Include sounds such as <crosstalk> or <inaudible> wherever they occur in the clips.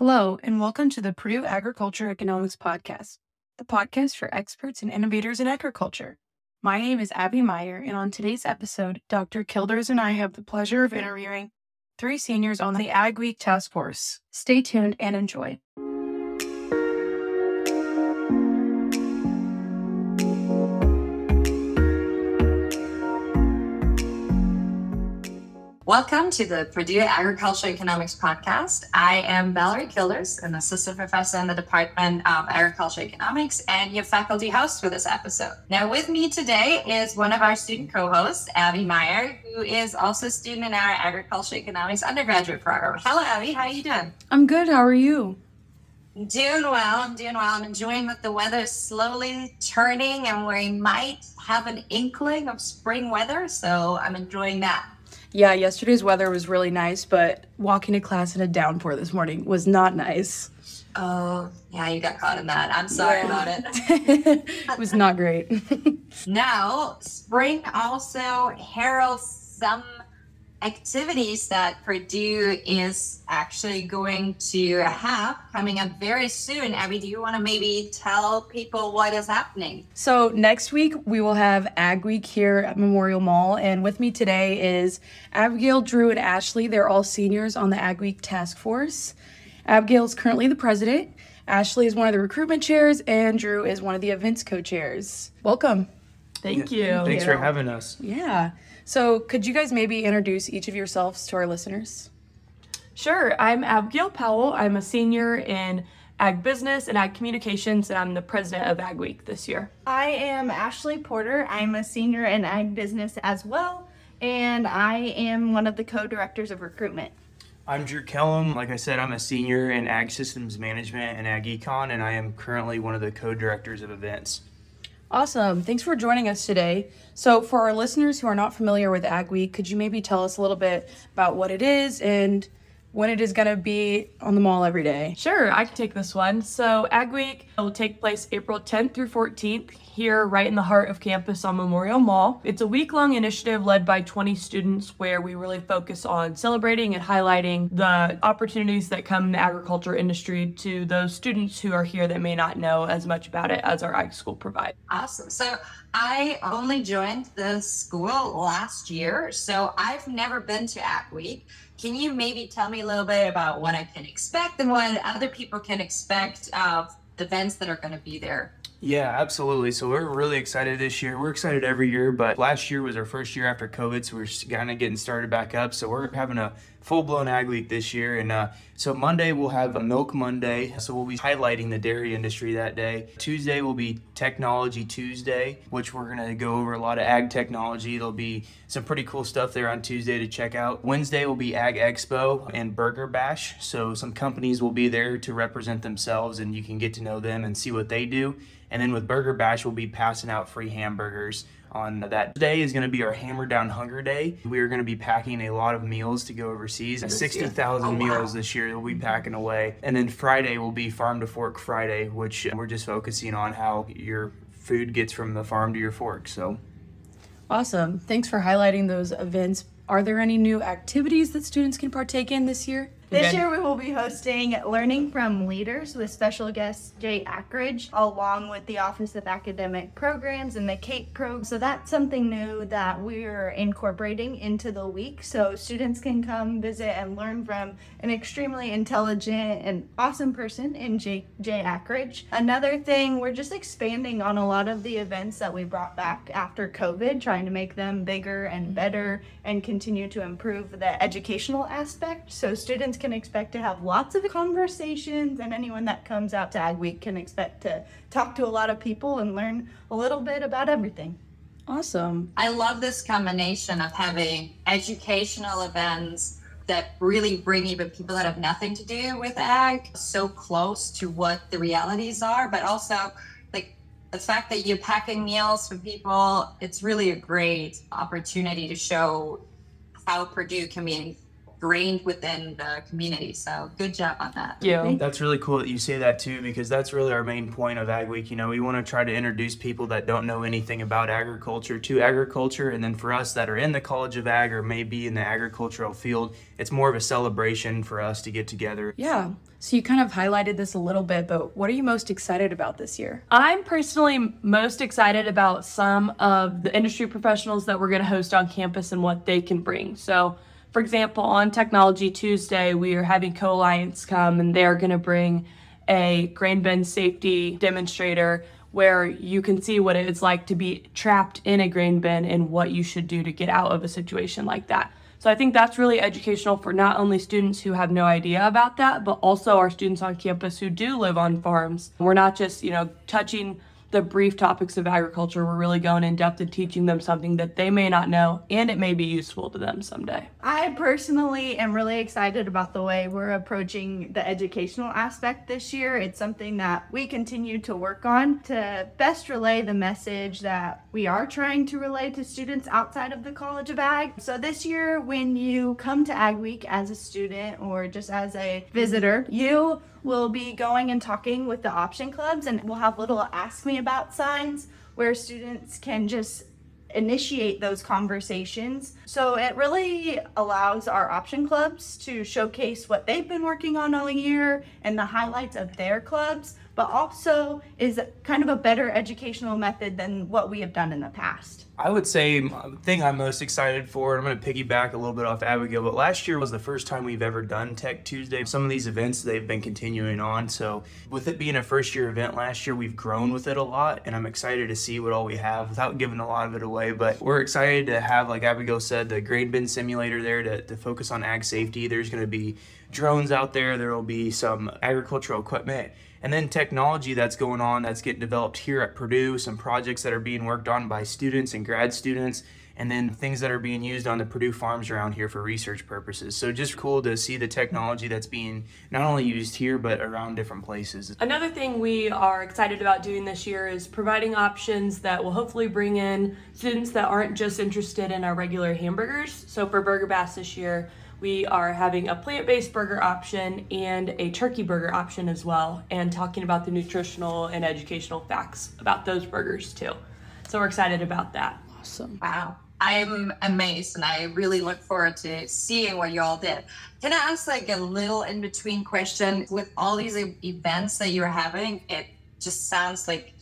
Hello, and welcome to the Purdue Agriculture Economics Podcast, the podcast for experts and innovators in agriculture. My name is Abby Meier, and on today's episode, Dr. Kilders and I have the pleasure of interviewing three seniors on the Ag Week Task Force. Stay tuned and enjoy. Welcome to the Purdue Agriculture Economics Podcast. I am Valerie Kilders, an assistant professor in the Department of Agriculture Economics and your faculty host for this episode. Now, with me today is one of our student co hosts, Abby Meier, who is also a student in our Agriculture Economics undergraduate program. Hello, Abby. How are you doing? I'm good. How are you? Doing well. I'm doing well. I'm enjoying that the weather is slowly turning and we might have an inkling of spring weather. So I'm enjoying that. Yeah, yesterday's weather was really nice, but walking to class in a downpour this morning was not nice. Oh, yeah, you got caught in that. I'm sorry Yeah. about it. <laughs> it was not great. <laughs> Now, spring also heralds some activities that Purdue is actually going to have coming up very soon. Abby, do you want to maybe tell people what is happening? So next week we will have Ag Week here at Memorial Mall, and with me today is Abigail, Drew, and Ashley. They're all seniors on the Ag Week Task Force. Abigail is currently the president. Ashley is one of the recruitment chairs, and Drew is one of the events co-chairs. Welcome. Thank you. Thanks for having us. Yeah. So could you guys maybe introduce each of yourselves to our listeners? Sure. I'm Abigail Powell. I'm a senior in Ag Business and Ag Communications, and I'm the president of Ag Week this year. I am Ashley Porter. I'm a senior in ag business as well, and I am one of the co directors of recruitment. I'm Drew Kellum. Like I said, I'm a senior in Ag Systems Management and Ag Econ, and I am currently one of the co-directors of events. Awesome. Thanks for joining us today. So, for our listeners who are not familiar with Ag Week, could you maybe tell us a little bit about what it is and when it is going to be on the mall every day? Sure, I can take this one. So, Ag Week will take place April 10th through 14th here right in the heart of campus on Memorial Mall. It's a week long initiative led by 20 students where we really focus on celebrating and highlighting the opportunities that come in the agriculture industry to those students who are here that may not know as much about it as our ag school provides. Awesome. So I only joined the school last year, so I've never been to Ag Week. Can you maybe tell me a little bit about what I can expect and what other people can expect of the events that are going to be there? Yeah, absolutely. So we're really excited this year. We're excited every year, but last year was our first year after COVID, so we're kind of getting started back up. So we're having a full-blown ag week this year, and uh, so Monday we'll have a Milk Monday. So we'll be highlighting the dairy industry that day. Tuesday will be Technology Tuesday, which we're gonna go over a lot of ag technology. There'll be some pretty cool stuff there on Tuesday to check out. Wednesday will be Ag Expo and Burger Bash. So some companies will be there to represent themselves, and you can get to know them and see what they do. And then with Burger Bash, we'll be passing out free hamburgers on that day is going to be our hammer down hunger day we are going to be packing a lot of meals to go overseas 60000 Oh, wow. meals this year we'll be packing away and then friday will be farm to fork friday which uh, we're just focusing on how your food gets from the farm to your fork so Awesome. Thanks for highlighting those events. Are there any new activities that students can partake in this year? This year we will be hosting Learning from Leaders with special guest Jay Akridge, along with the Office of Academic Programs and the CAPE program. So that's something new that we're incorporating into the week. So students can come visit and learn from an extremely intelligent and awesome person in Jay, Jay Akridge. Another thing, we're just expanding on a lot of the events that we brought back after COVID, trying to make them bigger and better and continue to improve the educational aspect. So students can expect to have lots of conversations, and anyone that comes out to Ag Week can expect to talk to a lot of people and learn a little bit about everything. Awesome. I love this combination of having educational events that really bring even people that have nothing to do with ag so close to what the realities are, but also like the fact that you're packing meals for people, it's really a great opportunity to show how Purdue can be ingrained within the community. So good job on that. Yeah. That's really cool that you say that too, because that's really our main point of Ag Week. You know, we want to try to introduce people that don't know anything about agriculture to agriculture. And then for us that are in the College of Ag or maybe in the agricultural field, it's more of a celebration for us to get together. Yeah. So you kind of highlighted this a little bit, but what are you most excited about this year? I'm personally most excited about some of the industry professionals that we're going to host on campus and what they can bring. So, for example, on Technology Tuesday, we are having Co Alliance come and they're going to bring a grain bin safety demonstrator where you can see what it's like to be trapped in a grain bin and what you should do to get out of a situation like that. So I think that's really educational for not only students who have no idea about that, but also our students on campus who do live on farms. We're not just, you know, touching the brief topics of agriculture. We're really going in depth and teaching them something that they may not know and it may be useful to them someday. I personally am really excited about the way we're approaching the educational aspect this year. It's something that we continue to work on to best relay the message that we are trying to relay to students outside of the College of Ag. So this year, when you come to Ag Week as a student or just as a visitor, you will be going and talking with the option clubs and we'll have little ask me about signs where students can just initiate those conversations. So it really allows our option clubs to showcase what they've been working on all year and the highlights of their clubs, but also is kind of a better educational method than what we have done in the past. I would say the thing I'm most excited for, and I'm going to piggyback a little bit off Abigail, but last year was the first time we've ever done Tech Tuesday. Some of these events they've been continuing on. So, with it being a first year event last year, we've grown with it a lot, and I'm excited to see what all we have without giving a lot of it away. But we're excited to have, like Abigail said, the grain bin simulator there to, to focus on ag safety. There's going to be drones out there, there will be some agricultural equipment and then technology that's going on that's getting developed here at Purdue, some projects that are being worked on by students and grad students, and then things that are being used on the Purdue farms around here for research purposes. So just cool to see the technology that's being not only used here but around different places. Another thing we are excited about doing this year is providing options that will hopefully bring in students that aren't just interested in our regular hamburgers. So for Burger Bash this year, we are having a plant based burger option and a turkey burger option as well, and talking about the nutritional and educational facts about those burgers too. So we're excited about that. Awesome. Wow. I'm amazed and I really look forward to seeing what you all did. Can I ask like a little in between question? With all these events that you're having, it just sounds like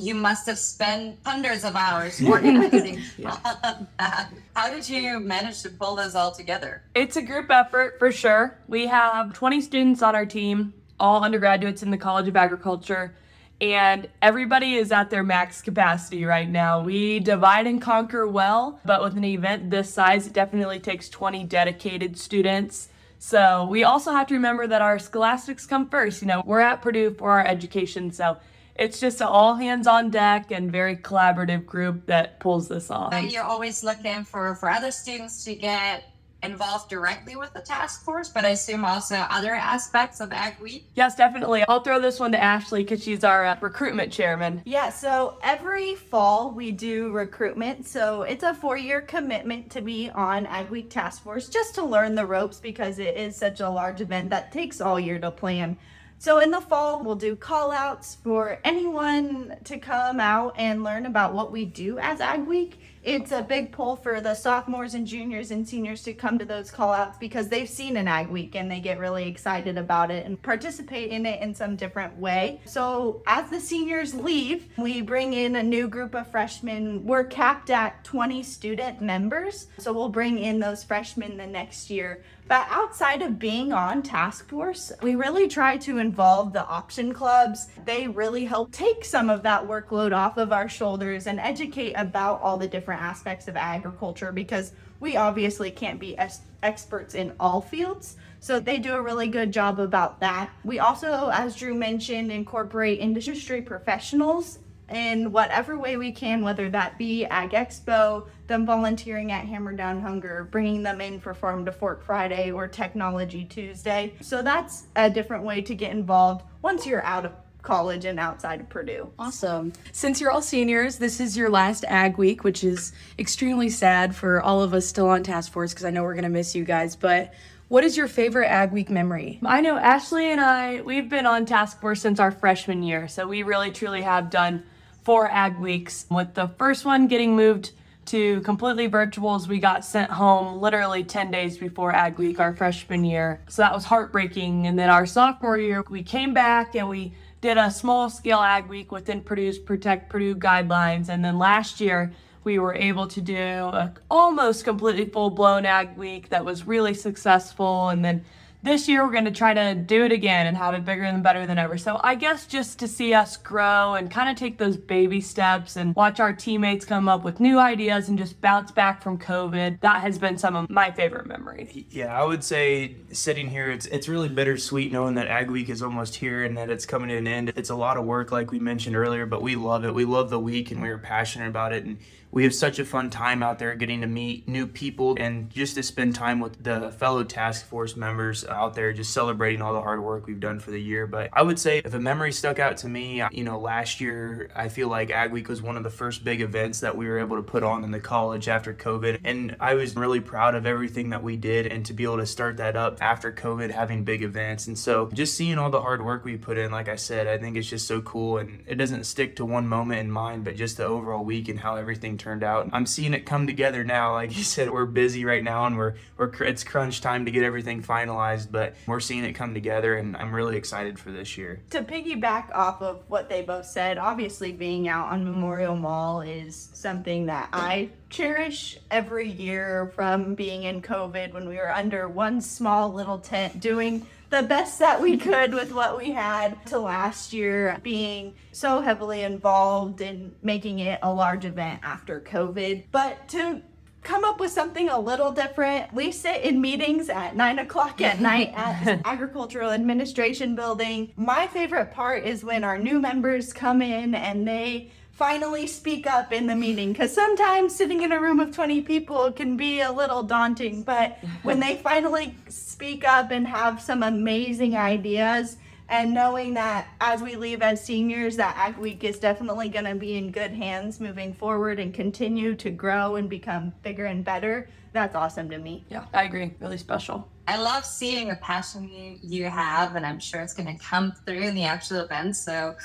you must have spent hundreds of hours organizing <laughs> that. How did you manage to pull this all together? It's a group effort for sure. We have 20 students on our team, all undergraduates in the College of Agriculture, and everybody is at their max capacity right now. We divide and conquer well, but with an event this size, it definitely takes 20 dedicated students. So we also have to remember that our scholastics come first. You know, we're at Purdue for our education, so it's just an all hands on deck and very collaborative group that pulls this off. Uh, You're always looking for, for other students to get involved directly with the task force, but I assume also other aspects of Ag Week. Yes, definitely. I'll throw this one to Ashley because she's our uh, recruitment chairman. Yeah, so every fall we do recruitment. So it's a four year commitment to be on Ag Week Task Force just to learn the ropes because it is such a large event that takes all year to plan. So in the fall, we'll do call outs for anyone to come out and learn about what we do as Ag Week. It's a big pull for the sophomores and juniors and seniors to come to those call outs because they've seen an Ag Week and they get really excited about it and participate in it in some different way. So as the seniors leave, we bring in a new group of freshmen. We're capped at 20 student members. So we'll bring in those freshmen the next year. But outside of being on task force, we really try to involve the option clubs. They really help take some of that workload off of our shoulders and educate about all the different aspects of agriculture because we obviously can't be experts in all fields. So they do a really good job about that. We also, as Drew mentioned, incorporate industry professionals in whatever way we can, whether that be Ag Expo, them volunteering at Hammer Down Hunger, bringing them in for Farm to Fork Friday or Technology Tuesday. So that's a different way to get involved once you're out of college and outside of Purdue. Awesome. Since you're all seniors, this is your last Ag Week, which is extremely sad for all of us still on task force because I know we're going to miss you guys. But what is your favorite Ag Week memory? I know Ashley and I, we've been on task force since our freshman year, so we really truly have done four ag weeks. With the first one getting moved to completely virtuals. we got sent home literally 10 days before ag week our freshman year. So that was heartbreaking. And then our sophomore year, we came back and we did a small scale ag week within Purdue's Protect Purdue guidelines. And then last year, we were able to do a almost completely full blown ag week that was really successful. And then this year we're going to try to do it again and have it bigger and better than ever. So I guess just to see us grow and kind of take those baby steps and watch our teammates come up with new ideas and just bounce back from COVID, that has been some of my favorite memories. Yeah, I would say sitting here, it's it's really bittersweet knowing that Ag Week is almost here and that it's coming to an end. It's a lot of work, like we mentioned earlier, but we love it. We love the week and we are passionate about it, and we have such a fun time out there getting to meet new people and just to spend time with the fellow task force members out there, just celebrating all the hard work we've done for the year. But I would say if a memory stuck out to me, you know, last year I feel like Ag Week was one of the first big events that we were able to put on in the college after COVID, and I was really proud of everything that we did and to be able to start that up after COVID, having big events. And so just seeing all the hard work we put in, like I said, I think it's just so cool, and it doesn't stick to one moment in mind, but just the overall week and how everything turned out. I'm seeing it come together now. Like you said, we're busy right now, and we're we're it's crunch time to get everything finalized, but we're seeing it come together, and I'm really excited for this year. To piggyback off of what they both said, obviously being out on Memorial Mall is something that I cherish every year from being in COVID when we were under one small little tent doing the best that we could with what we had to last year being so heavily involved in making it a large event after COVID. But to come up with something a little different. We sit in meetings at nine o'clock at <laughs> night at the Agricultural Administration Building. My favorite part is when our new members come in and they finally speak up in the meeting because sometimes sitting in a room of 20 people can be a little daunting but when they <laughs> finally speak up and have some amazing ideas and knowing that as we leave as seniors that ag week is definitely going to be in good hands moving forward and continue to grow and become bigger and better that's awesome to me Yeah, I agree. Really special. I love seeing the passion you, you have, and I'm sure it's going to come through in the actual event. So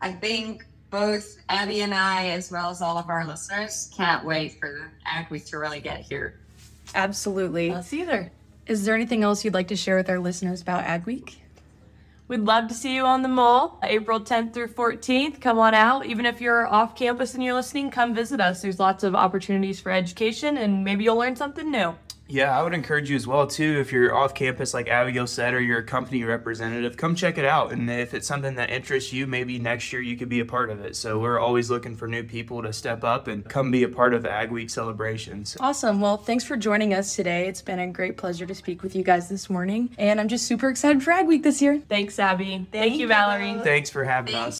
I think both Abby and I, as well as all of our listeners, can't wait for the Ag Week to really get here. Absolutely. Us either. Is there anything else you'd like to share with our listeners about Ag Week? We'd love to see you on the mall April 10th through 14th. Come on out. Even if you're off campus and you're listening, come visit us. There's lots of opportunities for education and maybe you'll learn something new. Yeah, I would encourage you as well too. If you're off campus, like Abigail said, or you're a company representative, come check it out. And if it's something that interests you, maybe next year you could be a part of it. So we're always looking for new people to step up and come be a part of the Ag Week celebrations. Awesome. Well, thanks for joining us today. It's been a great pleasure to speak with you guys this morning. And I'm just super excited for Ag Week this year. Thanks, Abby. Thank, Thank you, you Valerie. Thanks for having Thank us.